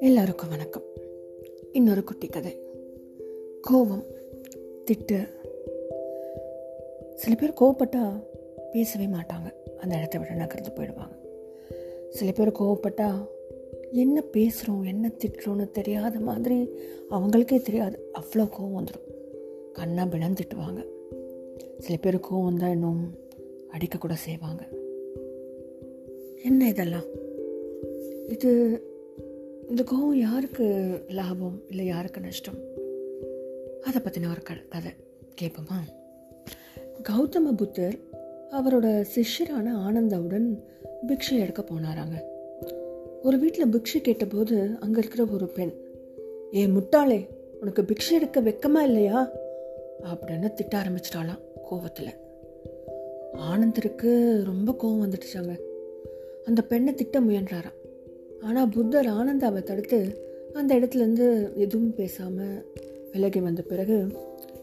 எல்லாருக்கும் வணக்கம். இன்னொரு குட்டி கதை. கோபம் திட்டு. சில பேர் கோவப்பட்டா பேசவே மாட்டாங்க. அந்த இடத்த விட நகர்ந்து போயிடுவாங்க. சில பேர் கோவப்பட்டா என்ன பேசுகிறோம் என்ன திட்டுறோன்னு தெரியாத மாதிரி அவங்களுக்கே தெரியாது. அவ்வளோ கோவம் வந்துடும் கண்ணா பிணம் திட்டுவாங்க. சில பேர் கோவம் தான் இன்னும் அடிக்கக்கூட செய்வாங்க. என்ன இதெல்லாம்? இது இந்த கோவம் யாருக்கு லாபம்? இல்லை யாருக்கு நஷ்டம்? அதை பற்றின ஒரு க கதை கேட்போமா? கௌதம புத்தர் அவரோட சிஷ்யரான ஆனந்தாவுடன் பிக்ஷை எடுக்க போனாராங்க. ஒரு வீட்டில் பிக்ஷை கேட்டபோது அங்கே இருக்கிற ஒரு பெண் ஏ முட்டாளே உனக்கு பிக்ஷை எடுக்க வெக்கமா இல்லையா? அப்படின்னு திட்ட ஆரம்பிச்சிட்டாலாம் கோவத்தில். ஆனந்தருக்கு ரொம்ப கோவம் வந்துடுச்சாங்க. அந்த பெண்ணை திட்ட முயன்றாராம். ஆனால் புத்தர் ஆனந்தாவை தடுத்து அந்த இடத்துலேருந்து எதுவும் பேசாமல் விலகி வந்த பிறகு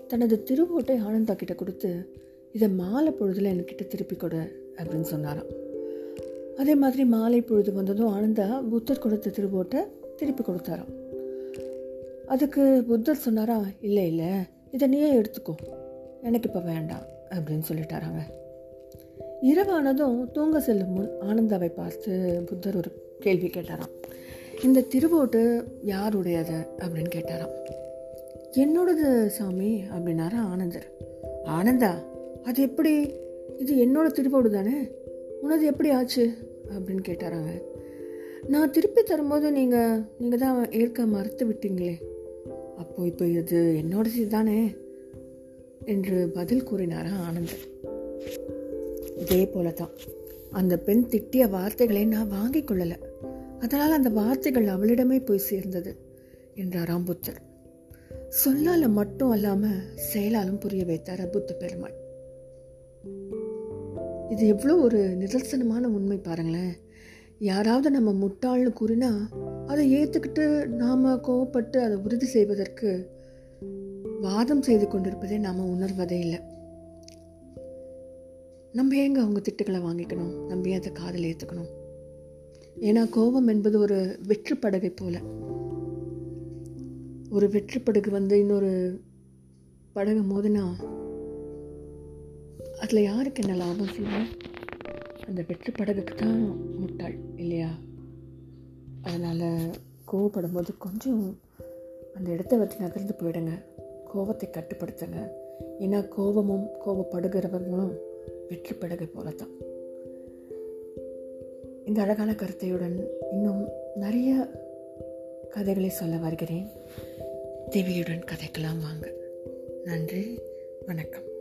தனது திருவோட்டை ஆனந்தா கிட்ட கொடுத்து இதை மாலை பொழுதில் என்கிட்ட திருப்பி கொடு அப்படின்னு சொன்னாராம். அதே மாதிரி மாலை பொழுது வந்ததும் ஆனந்தா புத்தர் கொடுத்த திருவோட்டை திருப்பி கொடுத்தாராம். அதுக்கு புத்தர் சொன்னாரா இல்லை இல்லை இதை நீயே எடுத்துக்கோ. எனக்கு இப்போ வேண்டாம் அப்படின்னு சொல்லிட்டாராங்க. இரவானதும் தூங்க செல்லும் முன் ஆனந்தாவை பார்த்து புத்தர் ஒரு கேள்வி கேட்டாராம். இந்த திருவோட்டு யாருடையது அப்படின்னு கேட்டாராம். என்னோடது சாமி அப்படின்னாரா ஆனந்தர். ஆனந்தா அது எப்படி? இது என்னோட திருவோடு தானே? உனது எப்படி ஆச்சு? அப்படின்னு கேட்டாராங்க. நான் திருப்பி தரும்போது நீங்கள் நீங்கள் தான் ஏற்க மறுத்து விட்டீங்களே. அப்போ இப்போ இது என்னோடது தானே? என்று பதில் கூறினாரா ஆனந்தர். இதே போல தான் அந்த பெண் திட்டிய வார்த்தைகளை நான் வாங்கிக் கொள்ளலை. அதனால் அந்த வார்த்தைகள் அவளிடமே போய் சேர்ந்தது என்றார் புத்தர். சொல்லால மட்டும் அல்லாமல் செயலாலும் புரிய வைத்தார் புத்த பெருமாள். இது எவ்வளோ ஒரு நிதர்சனமான உண்மை பாருங்களேன். யாராவது நம்ம முட்டாள்னு கூறினா அதை ஏற்றுக்கிட்டு நாம் கோவப்பட்டு அதை உறுதி செய்வதற்கு வாதம் செய்து கொண்டிருப்பதை நாம் உணர்வதே இல்லை. நம்ம ஏங்க அவங்க திட்டுக்களை வாங்கிக்கணும்? நம்ம ஏன் அதை காதல் ஏற்றுக்கணும் ஏன்னா கோபம் என்பது ஒரு வெற்று படகை போல. ஒரு வெற்று படகு வந்து இன்னொரு படகு மோதுனா அதில் யாருக்கு என்ன லாபம் சொல்லுவோம் அந்த வெற்று படகுக்கு தான் முட்டாள் இல்லையா? அதனால் கோவப்படும் போது கொஞ்சம் அந்த இடத்த வச்சு நகர்ந்து போயிடுங்க. கோபத்தை கட்டுப்படுத்துங்க. ஏன்னா கோபமும் கோவப்படுகிறவங்களும் வெற்றி படகு போலத்தான். இந்த அழகான கருத்தையுடன் இன்னும் நிறைய கதைகளை சொல்ல வருகிறேன். தேவியுடன் கதைக்கலாம் வாங்க. நன்றி வணக்கம்.